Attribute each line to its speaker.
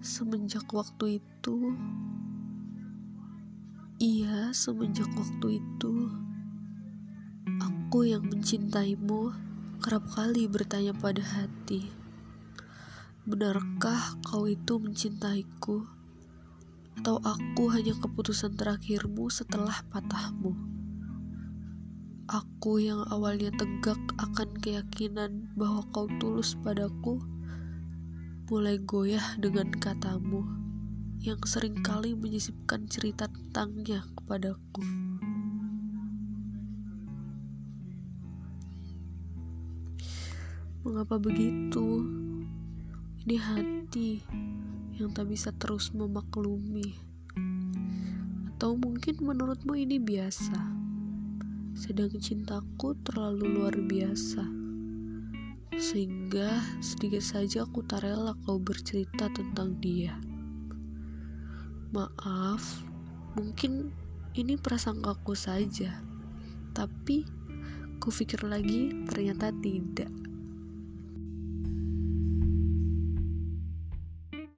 Speaker 1: Semenjak waktu itu, iya, semenjak waktu itu, aku yang mencintaimu kerap kali bertanya pada hati, benarkah kau itu mencintaiku? Atau aku hanya keputusan terakhirmu setelah patahmu? Aku yang awalnya tegak akan keyakinan bahwa kau tulus padaku, mulai goyah dengan katamu yang sering kali menyisipkan cerita tentangnya kepadaku. Mengapa begitu? Ini hati yang tak bisa terus memaklumi. Atau mungkin menurutmu ini biasa? sedang cintaku terlalu luar biasa sehingga sedikit saja aku tak rela kau bercerita tentang dia. Maaf, mungkin ini prasangkaku saja, tapi kupikir lagi ternyata tidak.